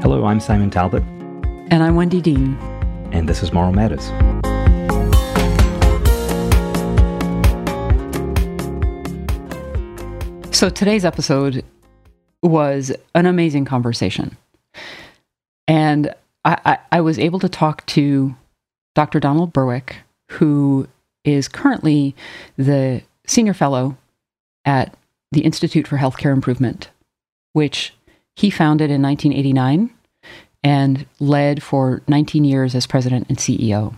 Hello, I'm Simon Talbot. And I'm Wendy Dean. And this is Moral Matters. So today's episode was an amazing conversation. And I, I, I, was able to talk to Dr. Donald Berwick, who is currently the senior fellow at the Institute for Healthcare Improvement, which he founded in 1989 and led for 19 years as president and CEO.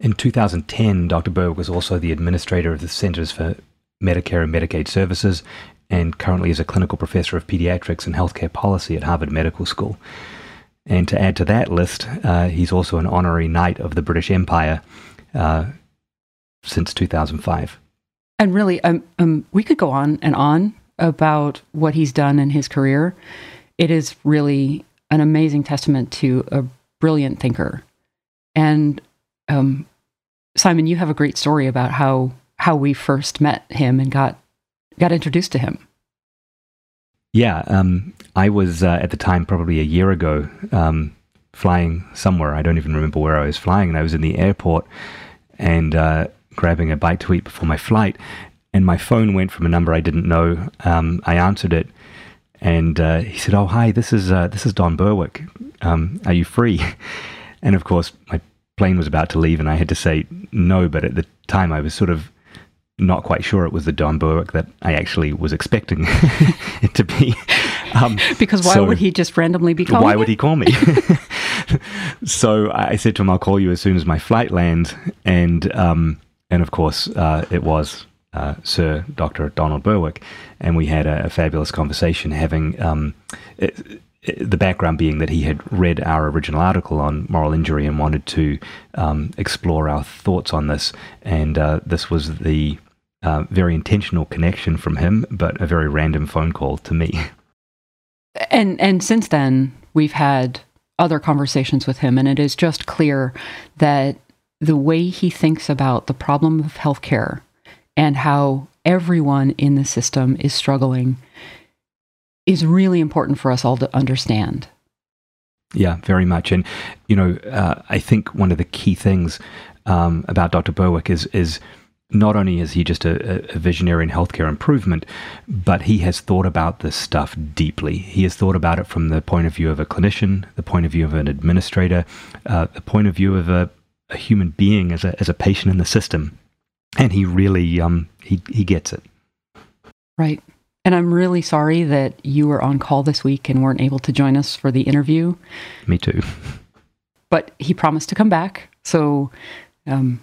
In 2010, Dr. Berwick was also the administrator of the Centers for Medicare and Medicaid Services and currently is a clinical professor of pediatrics and healthcare policy at Harvard Medical School. And to add to that list, uh, he's also an honorary Knight of the British Empire uh, since 2005. And really, um, um, we could go on and on about what he's done in his career. It is really an amazing testament to a brilliant thinker. And um, Simon, you have a great story about how how we first met him and got got introduced to him. Yeah, um, I was uh, at the time probably a year ago um, flying somewhere. I don't even remember where I was flying, and I was in the airport and uh, grabbing a bite to eat before my flight, and my phone went from a number I didn't know. Um, I answered it, and uh, he said, "Oh, hi, this is uh, this is Don Berwick. Um, are you free?" And of course, my plane was about to leave, and I had to say no. But at the time, I was sort of not quite sure it was the Don Berwick that I actually was expecting it to be. Um, because why so would he just randomly be calling? Why you? would he call me? so I said to him, "I'll call you as soon as my flight lands." And um, and of course, uh, it was uh, Sir Doctor Donald Berwick, and we had a, a fabulous conversation. Having um, it, the background being that he had read our original article on moral injury and wanted to um, explore our thoughts on this, and uh, this was the uh, very intentional connection from him, but a very random phone call to me. And and since then, we've had other conversations with him, and it is just clear that the way he thinks about the problem of healthcare and how everyone in the system is struggling is really important for us all to understand. Yeah, very much. And you know, uh, I think one of the key things um, about Dr. Berwick is is not only is he just a, a, visionary in healthcare improvement, but he has thought about this stuff deeply. He has thought about it from the point of view of a clinician, the point of view of an administrator, uh, the point of view of a, a, human being as a, as a patient in the system. And he really, um, he, he gets it. Right. And I'm really sorry that you were on call this week and weren't able to join us for the interview. Me too. But he promised to come back. So um,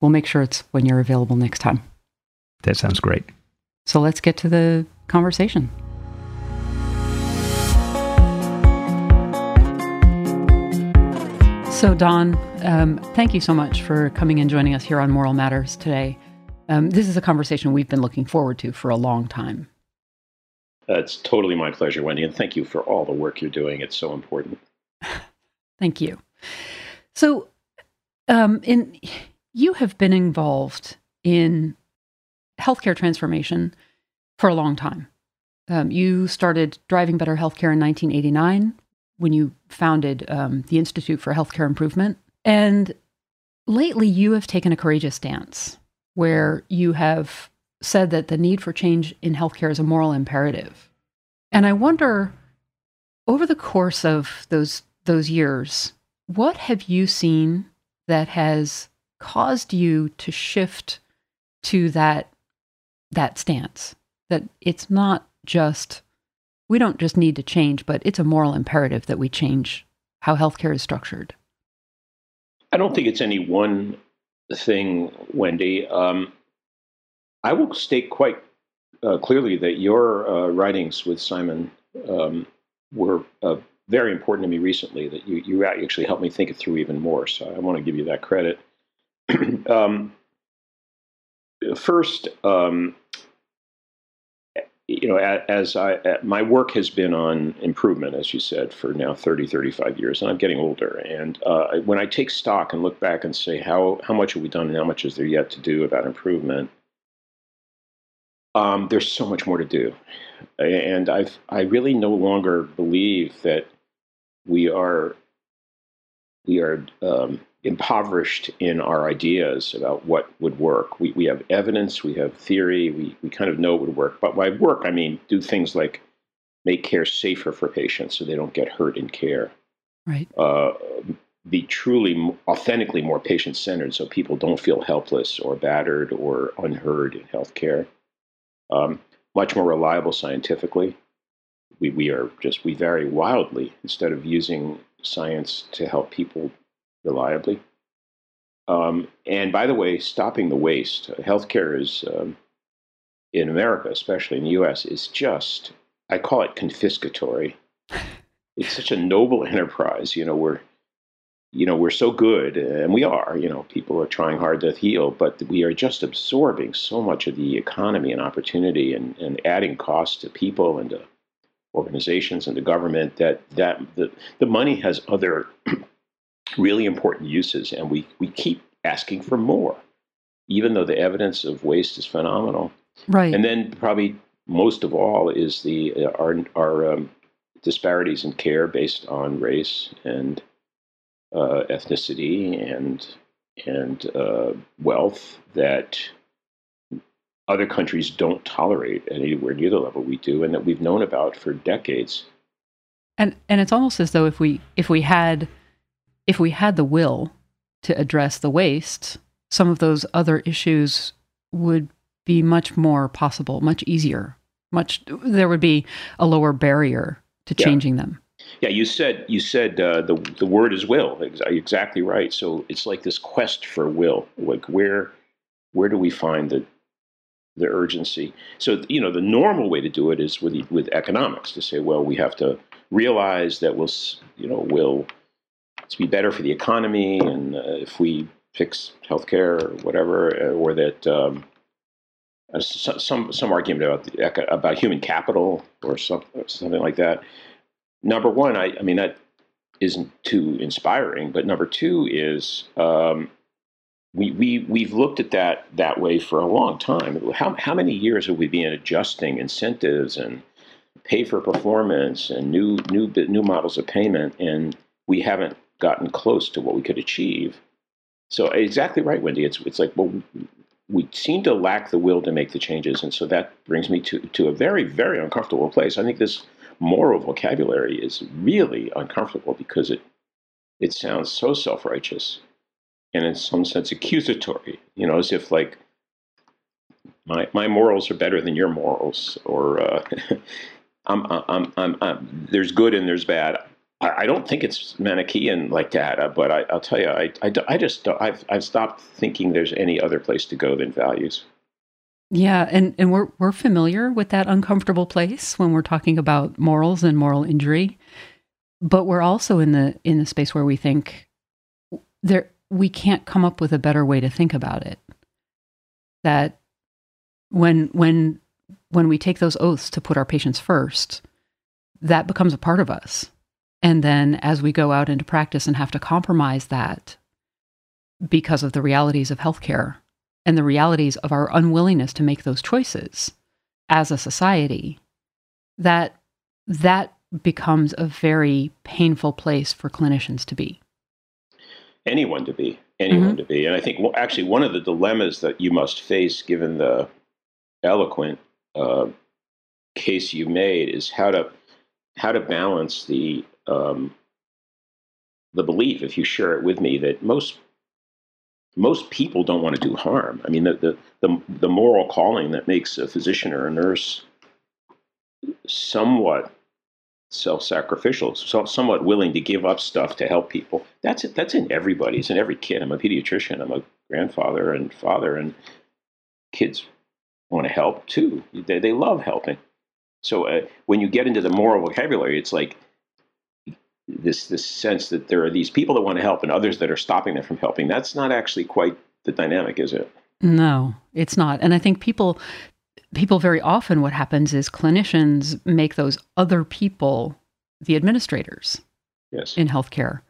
we'll make sure it's when you're available next time. That sounds great. So let's get to the conversation. So, Don, um, thank you so much for coming and joining us here on Moral Matters today. Um, this is a conversation we've been looking forward to for a long time. Uh, it's totally my pleasure, Wendy, and thank you for all the work you're doing. It's so important. thank you. So, um, in you have been involved in healthcare transformation for a long time. Um, you started driving better healthcare in 1989 when you founded um, the Institute for Healthcare Improvement. And lately, you have taken a courageous stance where you have said that the need for change in healthcare is a moral imperative. And I wonder, over the course of those those years, what have you seen that has caused you to shift to that that stance that it's not just we don't just need to change but it's a moral imperative that we change how healthcare is structured. I don't think it's any one thing wendy. Um, i will state quite uh, clearly that your uh, writings with simon um, were uh, very important to me recently that you, you actually helped me think it through even more so i want to give you that credit. Um, first, um, you know, as I, my work has been on improvement, as you said, for now 30, 35 years, and I'm getting older. And uh, when I take stock and look back and say, how, how much have we done and how much is there yet to do about improvement? Um, there's so much more to do, and I've I really no longer believe that we are we are um, impoverished in our ideas about what would work. We, we have evidence, we have theory, we, we kind of know it would work. But by work, I mean do things like make care safer for patients so they don't get hurt in care. Right. Uh, be truly, authentically more patient centered so people don't feel helpless or battered or unheard in healthcare. Um, much more reliable scientifically. We, we are just, we vary wildly instead of using science to help people reliably. Um, and by the way, stopping the waste. Healthcare is, um, in America, especially in the US, is just, I call it confiscatory. It's such a noble enterprise. You know, we're, you know, we're so good, and we are. You know, people are trying hard to heal, but we are just absorbing so much of the economy and opportunity, and, and adding costs to people and to organizations and the government. That that the the money has other really important uses, and we we keep asking for more, even though the evidence of waste is phenomenal. Right. And then probably most of all is the uh, our our um, disparities in care based on race and uh, ethnicity and and uh, wealth that other countries don't tolerate anywhere near the level we do, and that we've known about for decades. And and it's almost as though if we if we had if we had the will to address the waste, some of those other issues would be much more possible, much easier. Much there would be a lower barrier to Yeah. changing them. Yeah, you said you said uh, the the word is will. Exactly right. So it's like this quest for will. Like where where do we find the the urgency? So you know the normal way to do it is with with economics to say, well, we have to realize that we'll you know will be better for the economy, and uh, if we fix healthcare or whatever, uh, or that. Um, uh, some some argument about the, about human capital or some, something like that number one, I, I mean, that isn't too inspiring. But number two is um, we, we, we've looked at that that way for a long time. How, how many years have we been adjusting incentives and pay for performance and new, new, new models of payment, and we haven't gotten close to what we could achieve? So exactly right, Wendy. It's, it's like, well, we seem to lack the will to make the changes. And so that brings me to, to a very, very uncomfortable place. I think this moral vocabulary is really uncomfortable because it it sounds so self-righteous and in some sense accusatory you know as if like my my morals are better than your morals or uh, I'm, I'm, I'm, I'm, there's good and there's bad I, I don't think it's Manichaean like that, but I, I'll tell you, I, I, I just I've I've stopped thinking there's any other place to go than values. Yeah, and and we're we're familiar with that uncomfortable place when we're talking about morals and moral injury, but we're also in the in the space where we think there we can't come up with a better way to think about it. That when when when we take those oaths to put our patients first, that becomes a part of us. And then as we go out into practice and have to compromise that because of the realities of healthcare, and the realities of our unwillingness to make those choices as a society that that becomes a very painful place for clinicians to be anyone to be anyone to be. And i think well, actually one of the dilemmas that you must face given the eloquent uh, case you made is how to how to balance the um, the belief if you share it with me that most most people don't want to do harm. I mean the the the, the moral calling that makes a physician or a nurse somewhat self-sacrificial, so, somewhat willing to give up stuff to help people. That's it. That's in everybody. It's in every kid. I'm a pediatrician. I'm a grandfather and father, and kids want to help too. They, they love helping. So uh, when you get into the moral vocabulary, it's like this this sense that there are these people that want to help and others that are stopping them from helping. That's not actually quite the dynamic, is it? no it's not and i think people people very often what happens is clinicians make those other people the administrators Yes. in healthcare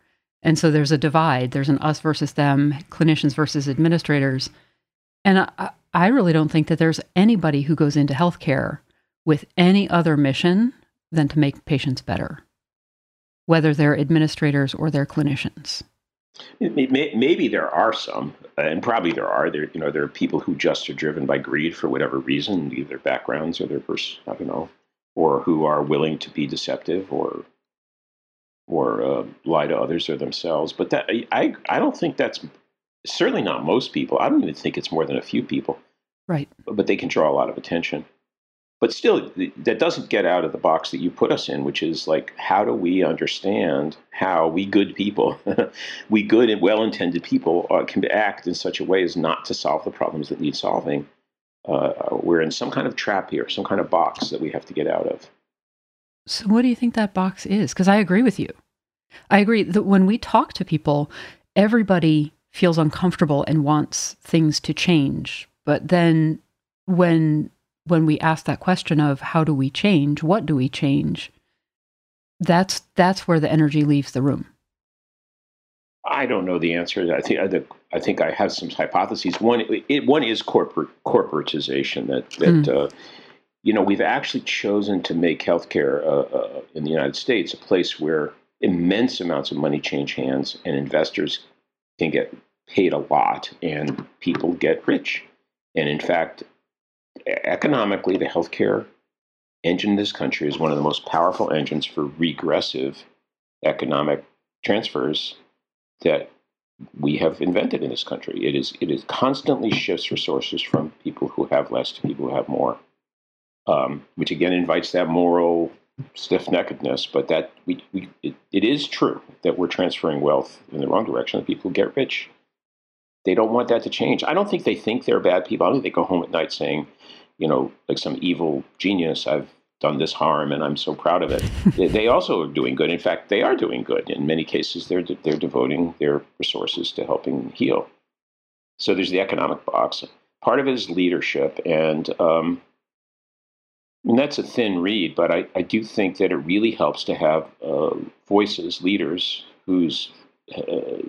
and so there's a divide there's an us versus them clinicians versus administrators and I, I really don't think that there's anybody who goes into healthcare with any other mission than to make patients better, whether they're administrators or they're clinicians. Maybe there are some, and probably there are. There, you know, there are people who just are driven by greed for whatever reason, either backgrounds or their person, I don't know, or who are willing to be deceptive or or uh, lie to others or themselves. But that I I don't think that's certainly not most people. I don't even think it's more than a few people. Right. But they can draw a lot of attention. But still, that doesn't get out of the box that you put us in, which is like, how do we understand how we good people, we good and well intended people, uh, can act in such a way as not to solve the problems that need solving? Uh, we're in some kind of trap here, some kind of box that we have to get out of. So, what do you think that box is? Because I agree with you. I agree that when we talk to people, everybody feels uncomfortable and wants things to change. But then when when we ask that question of how do we change, what do we change, that's that's where the energy leaves the room. I don't know the answer. I think I think I have some hypotheses. One, it, one is corporate corporatization. That that mm. uh, you know we've actually chosen to make healthcare uh, uh, in the United States a place where immense amounts of money change hands and investors can get paid a lot and people get rich. And in fact, economically, the healthcare engine in this country is one of the most powerful engines for regressive economic transfers that we have invented in this country. It is it is constantly shifts resources from people who have less to people who have more, um, which again invites that moral stiff neckedness. But that we, we it, it is true that we're transferring wealth in the wrong direction. That people get rich. They don't want that to change. I don't think they think they're bad people. I don't think they go home at night saying, you know, like some evil genius, I've done this harm and I'm so proud of it. they also are doing good. In fact, they are doing good. In many cases, they're, they're devoting their resources to helping heal. So there's the economic box. Part of it is leadership. And, um, and that's a thin read, but I, I do think that it really helps to have uh, voices, leaders whose uh,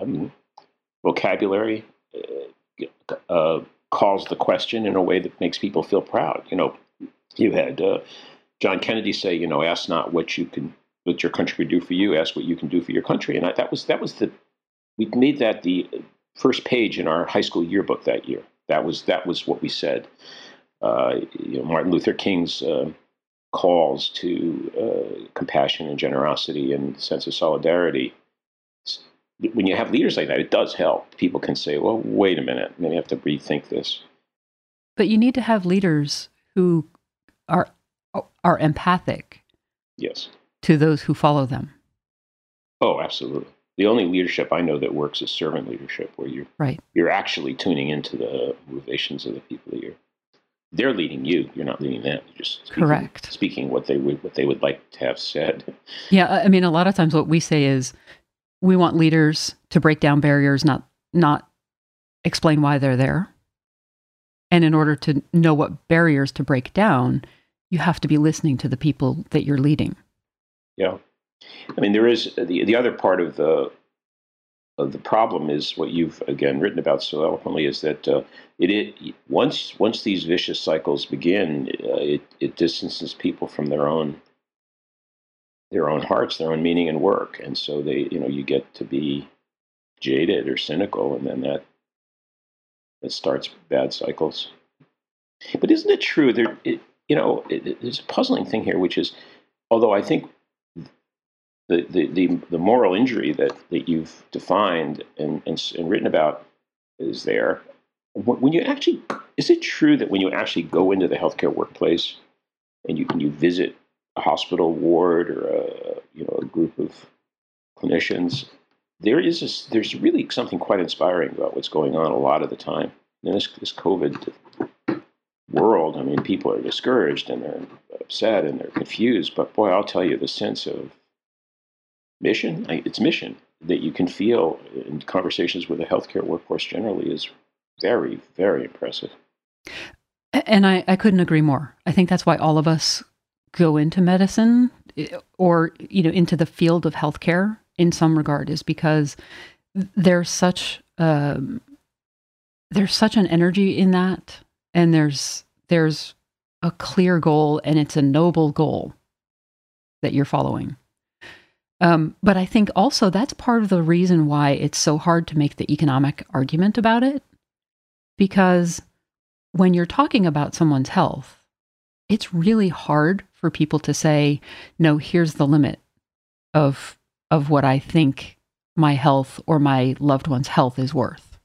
um, vocabulary uh, uh, calls the question in a way that makes people feel proud. You know, you had uh, John Kennedy say, you know, ask not what you can, what your country can do for you, ask what you can do for your country. And I, that was that was the we made that the first page in our high school yearbook that year. That was that was what we said. Uh, you know, Martin Luther King's uh, calls to uh, compassion and generosity and sense of solidarity when you have leaders like that, it does help. People can say, well, wait a minute, maybe I have to rethink this. But you need to have leaders who are are empathic. Yes. To those who follow them. Oh, absolutely. The only leadership I know that works is servant leadership, where you're right. You're actually tuning into the motivations of the people that you're. They're leading you. You're not leading them. You're just speaking, correct. Speaking what they would what they would like to have said. Yeah, I mean, a lot of times what we say is, we want leaders to break down barriers, not not explain why they're there. And in order to know what barriers to break down, you have to be listening to the people that you're leading. Yeah. I mean, there is the, the other part of the of the problem is what you've again written about so eloquently is that uh, it, it once once these vicious cycles begin, uh, it it distances people from their own their own hearts, their own meaning and work. And so they, you know, you get to be jaded or cynical, and then that that starts bad cycles. But isn't it true? There, it, you know, it, there's a puzzling thing here, which is, although I think the the the, the moral injury that that you've defined and, and and written about is there. When you actually, is it true that when you actually go into the healthcare workplace and you and you visit a hospital ward or a you know a group of clinicians, there is this, there's really something quite inspiring about what's going on a lot of the time. In this this COVID world, I mean, people are discouraged and they're upset and they're confused. But boy, I'll tell you, the sense of mission, it's mission that you can feel in conversations with the healthcare workforce generally is very, very impressive. And I, I couldn't agree more. I think that's why all of us go into medicine eh, or you know into the field of healthcare in some regard is because there's such um, there's such an energy in that and there's there's a clear goal and it's a noble goal that you're following. Um, but I think also that's part of the reason why it's so hard to make the economic argument about it. Because when you're talking about someone's health, it's really hard for people to say, no, here's the limit of, of what I think my health or my loved one's health is worth.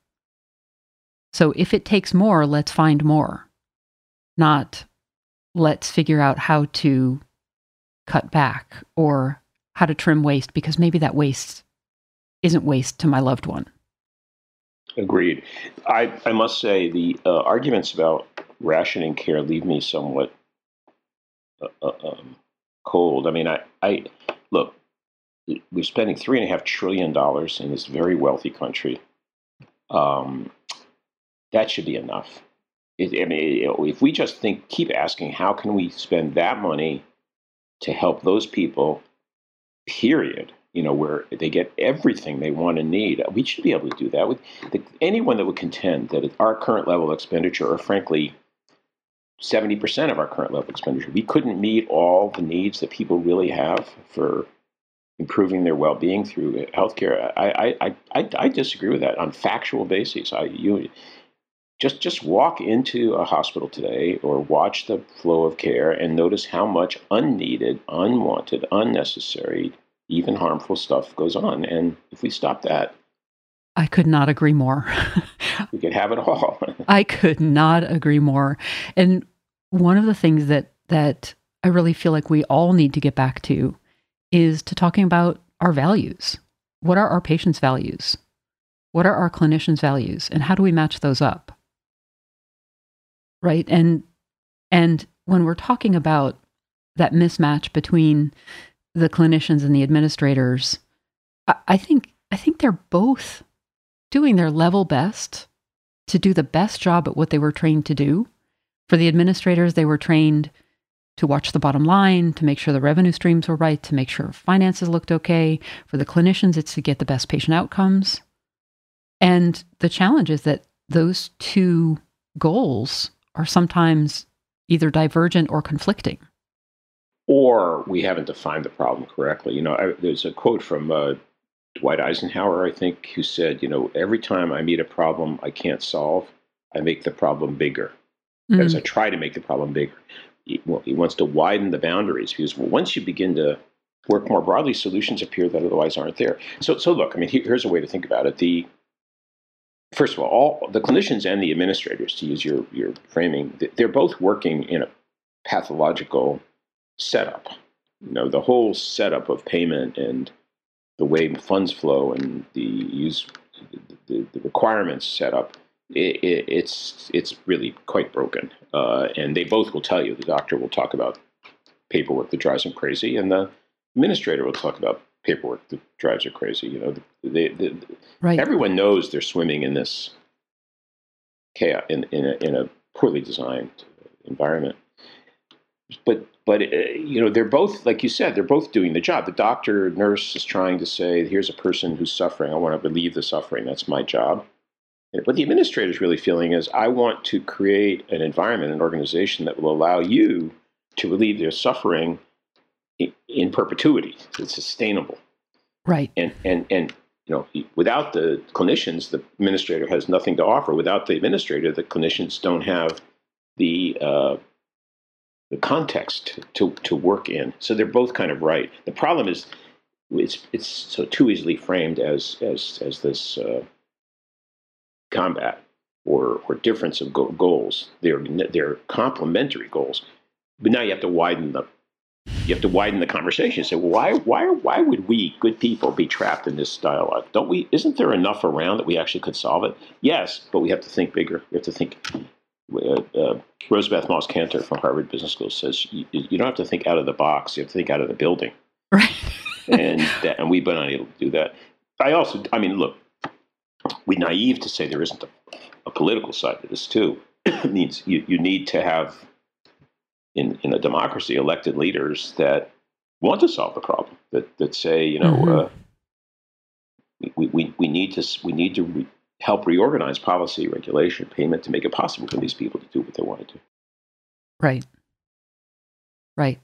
So if it takes more, let's find more, not let's figure out how to cut back or how to trim waste because maybe that waste isn't waste to my loved one. Agreed. I, I must say the uh, arguments about rationing care leave me somewhat uh, uh, um, cold. I mean, I, I look, we're spending three and a half trillion dollars in this very wealthy country. Um, that should be enough. It, I mean, if we just think, keep asking, how can we spend that money to help those people period you know where they get everything they want and need we should be able to do that with the, anyone that would contend that at our current level of expenditure or frankly 70% of our current level expenditure. We couldn't meet all the needs that people really have for improving their well-being through uh, healthcare. I i i, I disagree with that on factual basis. I you just just walk into a hospital today or watch the flow of care and notice how much unneeded, unwanted, unnecessary, even harmful stuff goes on. And if we stop that, I could not agree more. we could have it all. I could not agree more. And one of the things that that I really feel like we all need to get back to is to talking about our values. What are our patients' values? What are our clinicians' values? And how do we match those up? right and and when we're talking about that mismatch between the clinicians and the administrators I, I think i think they're both doing their level best to do the best job at what they were trained to do for the administrators they were trained to watch the bottom line, to make sure the revenue streams were right, to make sure finances looked okay. For the clinicians, it's to get the best patient outcomes. And the challenge is that those two goals are sometimes either divergent or conflicting. Or we haven't defined the problem correctly. You know, I, there's a quote from uh, Dwight Eisenhower, I think, who said, you know, every time I meet a problem I can't solve, I make the problem bigger. Mm. As I try to make the problem bigger. He, well, he wants to widen the boundaries because well, once you begin to work more broadly, solutions appear that otherwise aren't there. So, so look, I mean, here's a way to think about it. The first of all, all the clinicians and the administrators, to use your your framing, they're both working in a pathological setup. You know, the whole setup of payment and the way funds flow and the use the, the requirements set up. It, it, it's it's really quite broken, uh, and they both will tell you. The doctor will talk about paperwork that drives him crazy, and the administrator will talk about paperwork that drives her crazy. You know, they, they, right. everyone knows they're swimming in this chaos in in a, in a poorly designed environment. But but uh, you know they're both like you said they're both doing the job. The doctor nurse is trying to say here's a person who's suffering. I want to relieve the suffering. That's my job. What the administrator is really feeling is I want to create an environment, an organization that will allow you to relieve their suffering in perpetuity. It's sustainable. Right. And and and you know, without the clinicians, the administrator has nothing to offer. Without the administrator, the clinicians don't have the uh, the context to to work in. So they're both kind of right. The problem is it's it's so too easily framed as as as this uh, combat or or difference of goals. They're they're complementary goals, but now you have to widen the you have to widen the conversation. Say, why, why, why would we, good people, be trapped in this dialogue? Don't we? Isn't there enough around that we actually could solve it? Yes, but we have to think bigger. We have to think. Uh, uh, Rosabeth Moss Kanter from Harvard Business School says you, you, don't have to think out of the box. You have to think out of the building. Right. and that, and we've been unable to do that. I also, I mean, look, we're naive to say there isn't a, a political side to this too. it means you, you need to have in, in a democracy elected leaders that want to solve the problem that, that say you know mm-hmm. uh, we, we, we need to we need to re- help reorganize policy, regulation, payment to make it possible for these people to do what they want to do. Right. Right.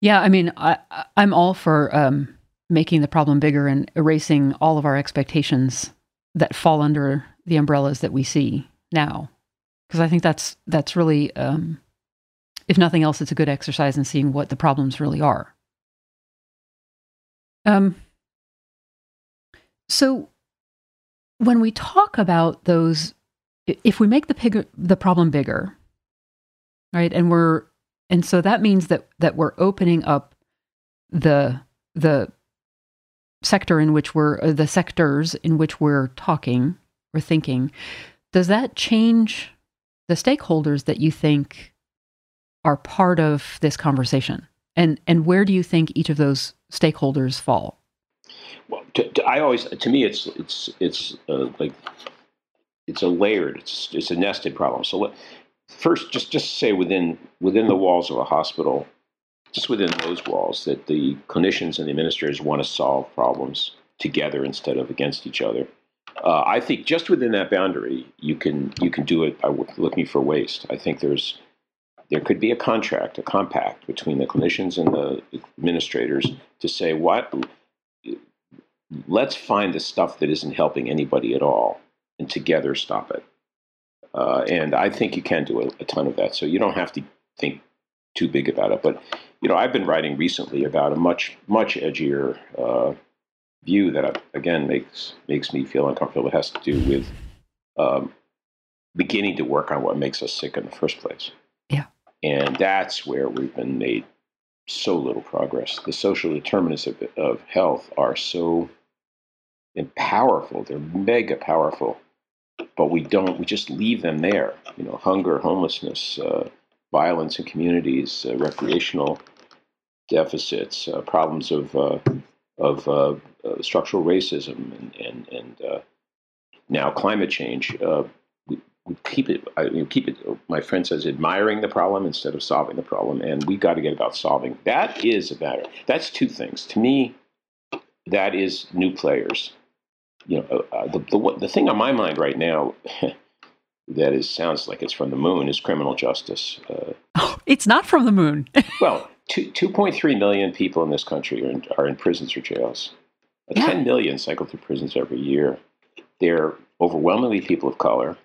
Yeah, I mean, I, I'm all for um, making the problem bigger and erasing all of our expectations that fall under the umbrellas that we see now, because I think that's that's really, um, if nothing else, it's a good exercise in seeing what the problems really are. Um. So, when we talk about those, if we make the pig, the problem bigger, right, and we're and so that means that that we're opening up the the sector in which we're uh, the sectors in which we're talking or thinking does that change the stakeholders that you think are part of this conversation? And and where do you think each of those stakeholders fall well to, to, i always to me it's it's it's uh, like it's a layered it's it's a nested problem so first, just just say within within the walls of a hospital, just within those walls, that the clinicians and the administrators want to solve problems together instead of against each other. Uh, I think just within that boundary, you can you can do it by looking for waste. I think there's there could be a contract, a compact between the clinicians and the administrators to say what let's find the stuff that isn't helping anybody at all and together stop it. Uh, and I think you can do a, a, ton of that. So you don't have to think too big about it. But you know, I've been writing recently about a much much edgier uh, view that uh, again makes makes me feel uncomfortable. It has to do with um, beginning to work on what makes us sick in the first place. Yeah, and that's where we've been made so little progress. The social determinants of, of health are so powerful. They're mega powerful but we don't. We just leave them there. You know, hunger, homelessness, uh, violence in communities, uh, recreational deficits, uh, problems of uh, of uh, uh, structural racism, and and, and now climate change. we, we keep it. I mean, keep it. My friend says, admiring the problem instead of solving the problem, and we got to get about solving. That is a matter. That's two things to me. That is new players you know, uh, the, the, the thing on my mind right now that is sounds like it's from the moon is criminal justice. Uh, oh, it's not from the moon. well, two, 2.3 million people in this country are in, are in prisons or jails. Uh, yeah. 10 million cycle through prisons every year. They're overwhelmingly people of color,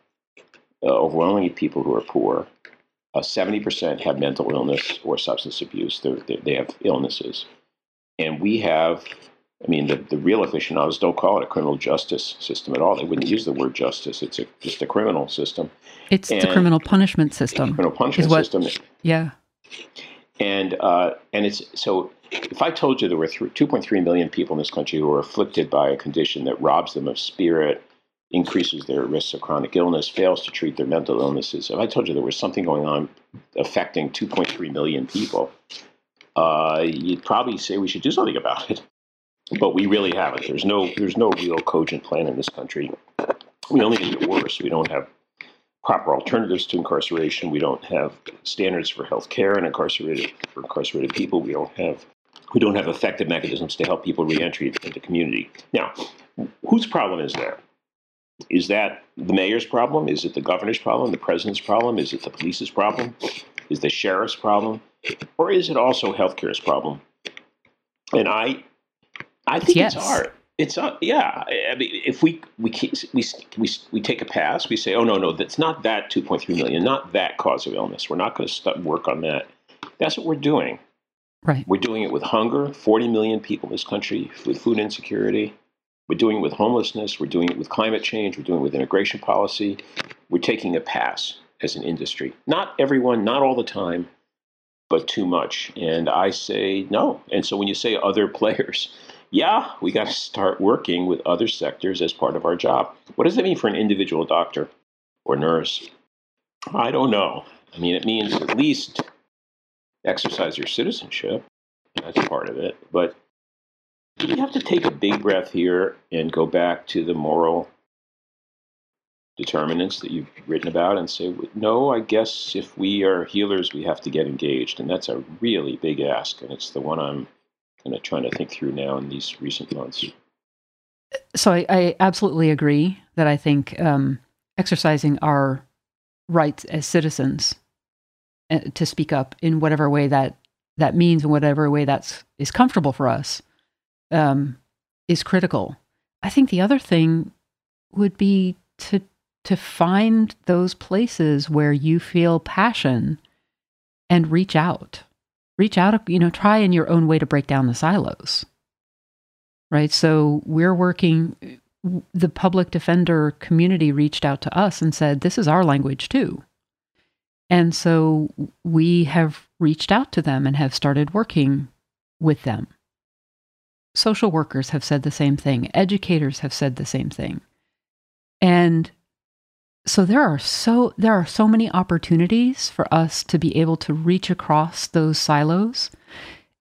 uh, overwhelmingly people who are poor. Uh, 70% have mental illness or substance abuse. They're, they they have illnesses. And we have I mean, the, the real aficionados don't call it a criminal justice system at all. They wouldn't use the word justice. It's a, just a criminal system. It's and the criminal punishment system. Criminal punishment what, system. Yeah. And uh, and it's so. If I told you there were 2.3 million people in this country who are afflicted by a condition that robs them of spirit, increases their risks of chronic illness, fails to treat their mental illnesses, if I told you there was something going on affecting 2.3 million people, uh, you'd probably say we should do something about it but we really haven't. There's no there's no real cogent plan in this country. We only get worse. We don't have proper alternatives to incarceration. We don't have standards for health care and incarcerated for incarcerated people. We don't have we don't have effective mechanisms to help people reentry into community. Now, whose problem is that? Is that the mayor's problem? Is it the governor's problem? The president's problem? Is it the police's problem? Is the sheriff's problem? Or is it also healthcare's problem? And I I think yes. it's art. It's uh, yeah. I mean, if we we we we we take a pass, we say, oh no no, that's not that 2.3 million, not that cause of illness. We're not going to work on that. That's what we're doing. Right. We're doing it with hunger. 40 million people in this country with food insecurity. We're doing it with homelessness. We're doing it with climate change. We're doing it with immigration policy. We're taking a pass as an industry. Not everyone, not all the time, but too much. And I say no. And so when you say other players, yeah, we got to start working with other sectors as part of our job. What does that mean for an individual doctor or nurse? I don't know. I mean, it means at least exercise your citizenship. That's part of it. But you have to take a big breath here and go back to the moral determinants that you've written about and say, no, I guess if we are healers, we have to get engaged. And that's a really big ask. And it's the one I'm kind of trying to think through now in these recent months. so I, I, absolutely agree that I think um, exercising our rights as citizens uh, to speak up in whatever way that that means, in whatever way that's is comfortable for us, um, is critical. I think the other thing would be to to find those places where you feel passion and reach out. Reach out, you know, try in your own way to break down the silos. Right? So we're working the public defender community reached out to us and said, This is our language too. And so we have reached out to them and have started working with them. Social workers have said the same thing, educators have said the same thing. And so there are so there are so many opportunities for us to be able to reach across those silos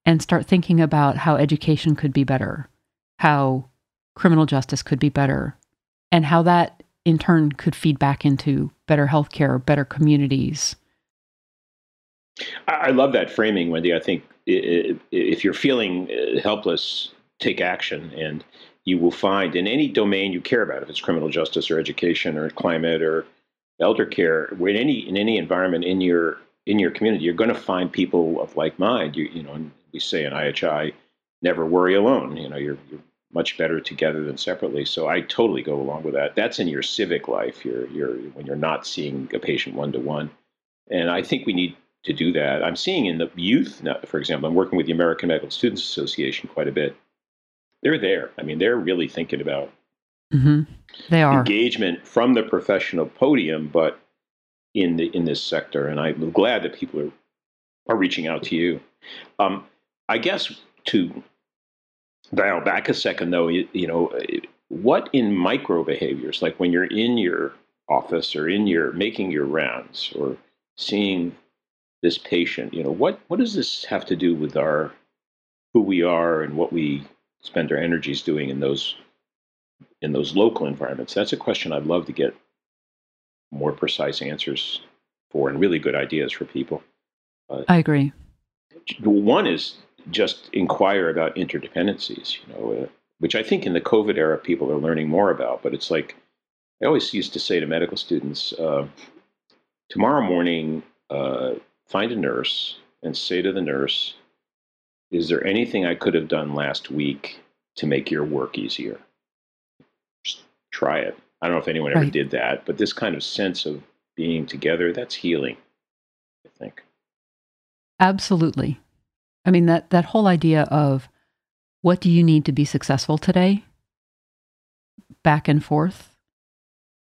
and start thinking about how education could be better, how criminal justice could be better, and how that in turn could feed back into better healthcare, better communities. I love that framing, Wendy. I think if you're feeling uh, helpless, take action, and you will find in any domain you care about, if it's criminal justice or education or climate or elder care, in any in any environment in your in your community, you're going to find people of like mind. You you know, we say in IHI, never worry alone. You know, you're, you're much better together than separately. So I totally go along with that. That's in your civic life. You're, you're when you're not seeing a patient one to one, and I think we need to do that. I'm seeing in the youth, for example, I'm working with the American Medical Students Association quite a bit. They're there. I mean, they're really thinking about mm-hmm. they are engagement from the professional podium, but in the in this sector. And I'm glad that people are are reaching out to you. Um, I guess to dial back a second, though, you, you know, what in micro behaviors, like when you're in your office or in your making your rounds or seeing this patient, you know, what what does this have to do with our who we are and what we spend our energies doing in those in those local environments? That's a question I'd love to get more precise answers for and really good ideas for people. Uh, I agree. One is just inquire about interdependencies, you know, uh, which I think in the COVID era people are learning more about. But it's like I always used to say to medical students, uh, tomorrow morning, uh, find a nurse and say to the nurse, is there anything I could have done last week to make your work easier? Just try it. I don't know if anyone ever right. did that, but this kind of sense of being together, that's healing, I think. Absolutely. I mean that that whole idea of what do you need to be successful today? Back and forth,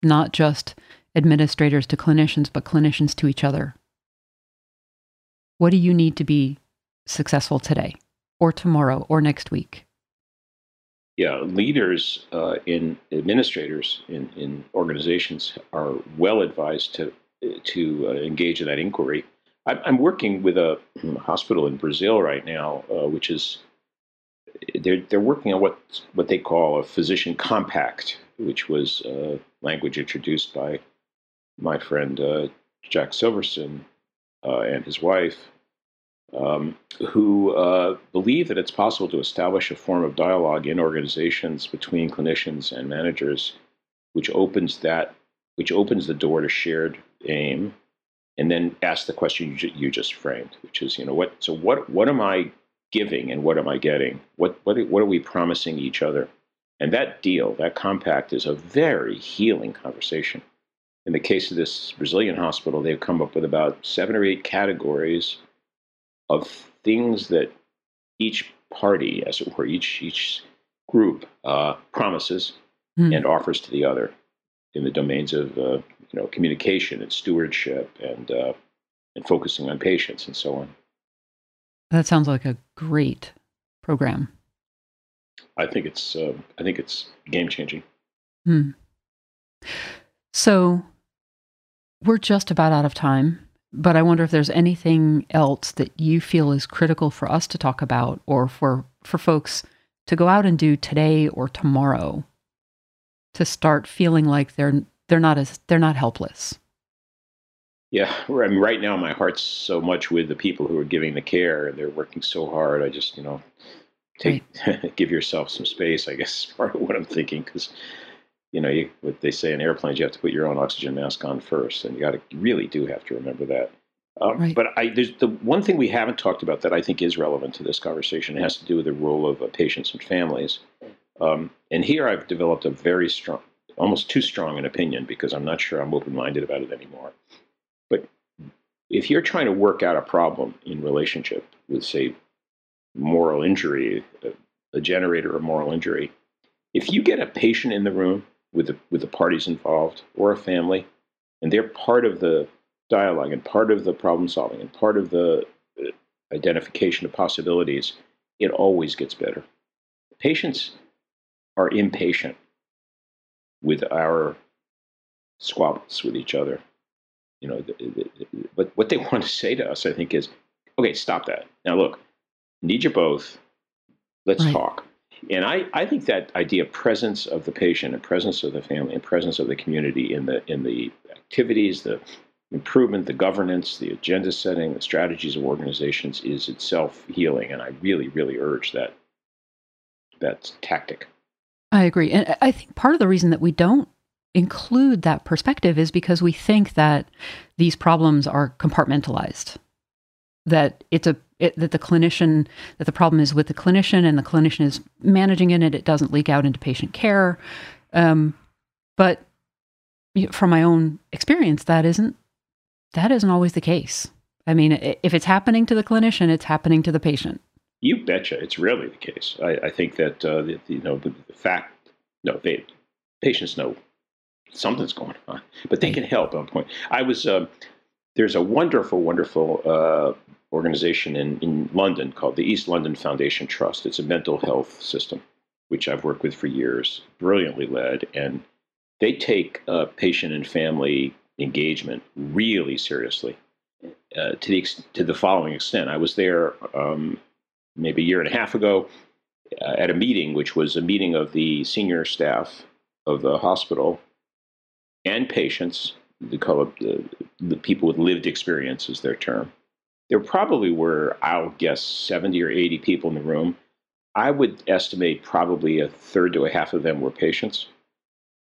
not just administrators to clinicians, but clinicians to each other. What do you need to be successful today, or tomorrow, or next week? Yeah, leaders uh, in administrators in, in organizations are well advised to to uh, engage in that inquiry I'm working with a hospital in Brazil right now, uh, which is they're they're working on what what they call a physician compact, which was uh, language introduced by my friend uh, Jack Silversin uh, and his wife, um, who uh, believe that it's possible to establish a form of dialogue in organizations between clinicians and managers, which opens that which opens the door to shared aim and then ask the question you, you just framed, which is, you know, what? So what? What am I giving, and what am I getting? What? What? What are we promising each other? And that deal, that compact, is a very healing conversation. In the case of this Brazilian hospital, they've come up with about seven or eight categories of things that each party, as it were, each each group uh, promises mm. and offers to the other in the domains of uh, you know, communication and stewardship and uh, and focusing on patients and so on. That sounds like a great program. I think it's uh, I think it's game changing. Hmm. So we're just about out of time, but I wonder if there's anything else that you feel is critical for us to talk about, or for for folks to go out and do today or tomorrow to start feeling like they're they're not as they're not helpless. Yeah, I mean, right now my heart's so much with the people who are giving the care, they're working so hard. I just, you know, take right. give yourself some space. I guess is part of what I'm thinking because you know you, what they say in airplanes, you have to put your own oxygen mask on first, and you got to really do have to remember that. Um, right. But I, there's the one thing we haven't talked about that I think is relevant to this conversation. It has to do with the role of uh, patients and families. Um, and here I've developed a very strong, almost too strong an opinion because I'm not sure I'm open-minded about it anymore. But if you're trying to work out a problem in relationship with, say, moral injury, a, a generator of moral injury, if you get a patient in the room with the with the parties involved or a family, and they're part of the dialogue and part of the problem solving and part of the uh, identification of possibilities, it always gets better. Patients are impatient with our squabbles with each other. You know, but what they want to say to us, I think, is, okay, stop that. Now, look, need you both. Let's right. talk. And I, I think that idea, of presence of the patient and presence of the family and presence of the community in the in the activities, the improvement, the governance, the agenda setting, the strategies of organizations is itself healing. And I really, really urge that that tactic. I agree. And I think part of the reason that we don't include that perspective is because we think that these problems are compartmentalized. That it's a it, that the clinician that the problem is with the clinician and the clinician is managing it and it doesn't leak out into patient care. Um, but from my own experience, that isn't that isn't always the case. I mean, if it's happening to the clinician, it's happening to the patient. You betcha, it's rarely the case. I, I think that uh, the, you know the, the, fact, no, they patients know something's going on, but they can help on point. I was uh, there's a wonderful, wonderful uh, organization in, in London called the East London Foundation Trust. It's a mental health system, which I've worked with for years, brilliantly led, and they take uh, patient and family engagement really seriously. Uh, to the to the following extent, I was there um, maybe a year and a half ago uh, at a meeting, which was a meeting of the senior staff of the hospital and patients. They call it the, the people with lived experience is their term. There probably were, I'll guess, 70 or 80 people in the room. I would estimate probably a third to a half of them were patients.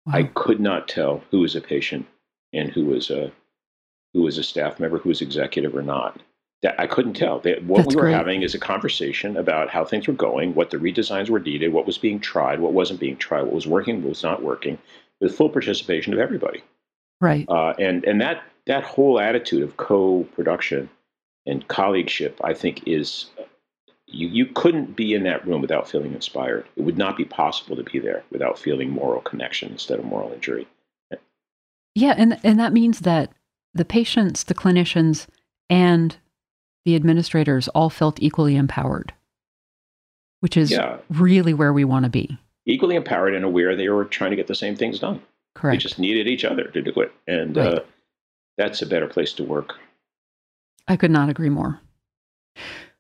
Wow. I could not tell who was a patient and who was a who was a staff member, who was executive or not. That I couldn't tell. They, what That's we were great. having is a conversation about how things were going, what the redesigns were needed, what was being tried, what wasn't being tried, what was working, what was not working, with full participation of everybody. Right. Uh, and and that that whole attitude of co-production and colleagueship, I think, is you, you couldn't be in that room without feeling inspired. It would not be possible to be there without feeling moral connection instead of moral injury. Yeah, and and that means that the patients, the clinicians, and the administrators all felt equally empowered, which is yeah. really where we want to be. Equally empowered and aware they were trying to get the same things done. Correct. They just needed each other to do it, and right. uh, that's a better place to work. I could not agree more.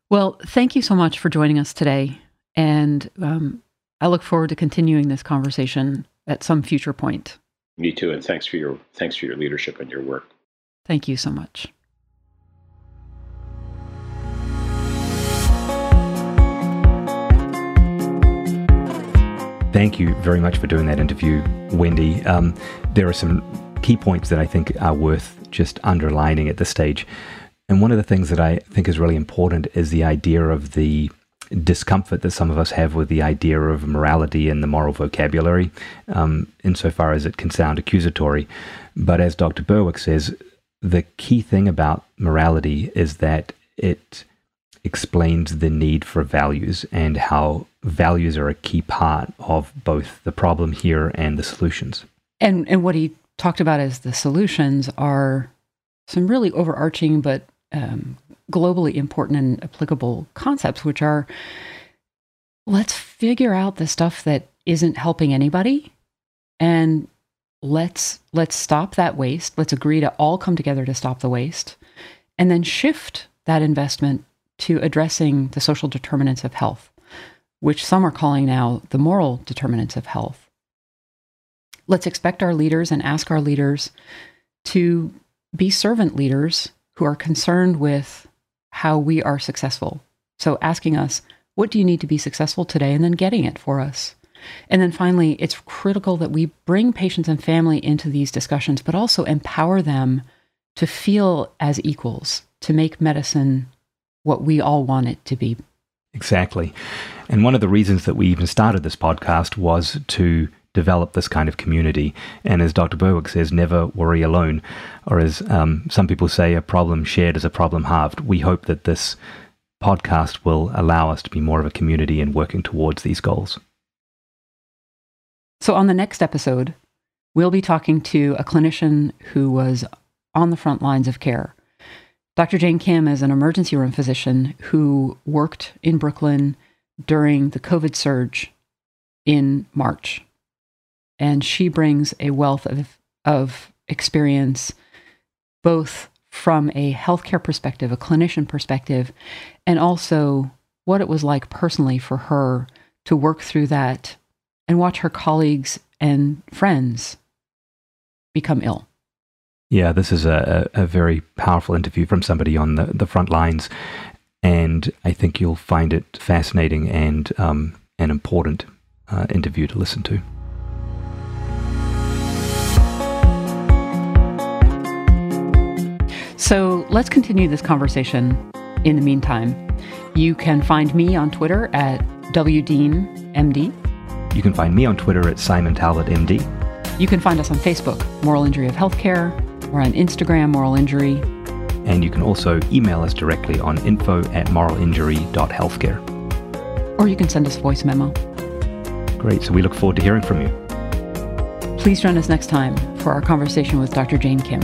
Well, thank you so much for joining us today, and um, I look forward to continuing this conversation at some future point. Me too, and thanks for your thanks for your leadership and your work. Thank you so much. Thank you very much for doing that interview, Wendy. Um, there are some key points that I think are worth just underlining at this stage. And one of the things that I think is really important is the idea of the discomfort that some of us have with the idea of morality and the moral vocabulary, um, insofar as it can sound accusatory. But as Dr. Berwick says, the key thing about morality is that it explains the need for values and how values are a key part of both the problem here and the solutions. And and what he talked about as the solutions are some really overarching but um, globally important and applicable concepts, which are let's figure out the stuff that isn't helping anybody and let's let's stop that waste. Let's agree to all come together to stop the waste and then shift that investment to addressing the social determinants of health which some are calling now the moral determinants of health. Let's expect our leaders and ask our leaders to be servant leaders who are concerned with how we are successful. So asking us, What do you need to be successful today? And then getting it for us. And then finally, it's critical that we bring patients and family into these discussions, but also empower them to feel as equals, to make medicine what we all want it to be. Exactly. And one of the reasons that we even started this podcast was to develop this kind of community. And as Dr. Berwick says, never worry alone. Or as um, some people say, a problem shared is a problem halved. We hope that this podcast will allow us to be more of a community in working towards these goals. So, on the next episode, we'll be talking to a clinician who was on the front lines of care. Dr. Jane Kim is an emergency room physician who worked in Brooklyn during the COVID surge in March. And she brings a wealth of, of experience, both from a healthcare perspective, a clinician perspective, and also what it was like personally for her to work through that and watch her colleagues and friends become ill. Yeah, this is a, a very powerful interview from somebody on the, the front lines. And I think you'll find it fascinating and um, an important uh, interview to listen to. So let's continue this conversation in the meantime. You can find me on Twitter at WDeanMD. You can find me on Twitter at Simon Talbot MD. You can find us on Facebook, Moral Injury of Healthcare, or on Instagram, Moral Injury. And you can also email us directly on info at moralinjury.healthcare. Or you can send us a voice memo. Great. So we look forward to hearing from you. Please join us next time for our conversation with Dr. Jane Kim.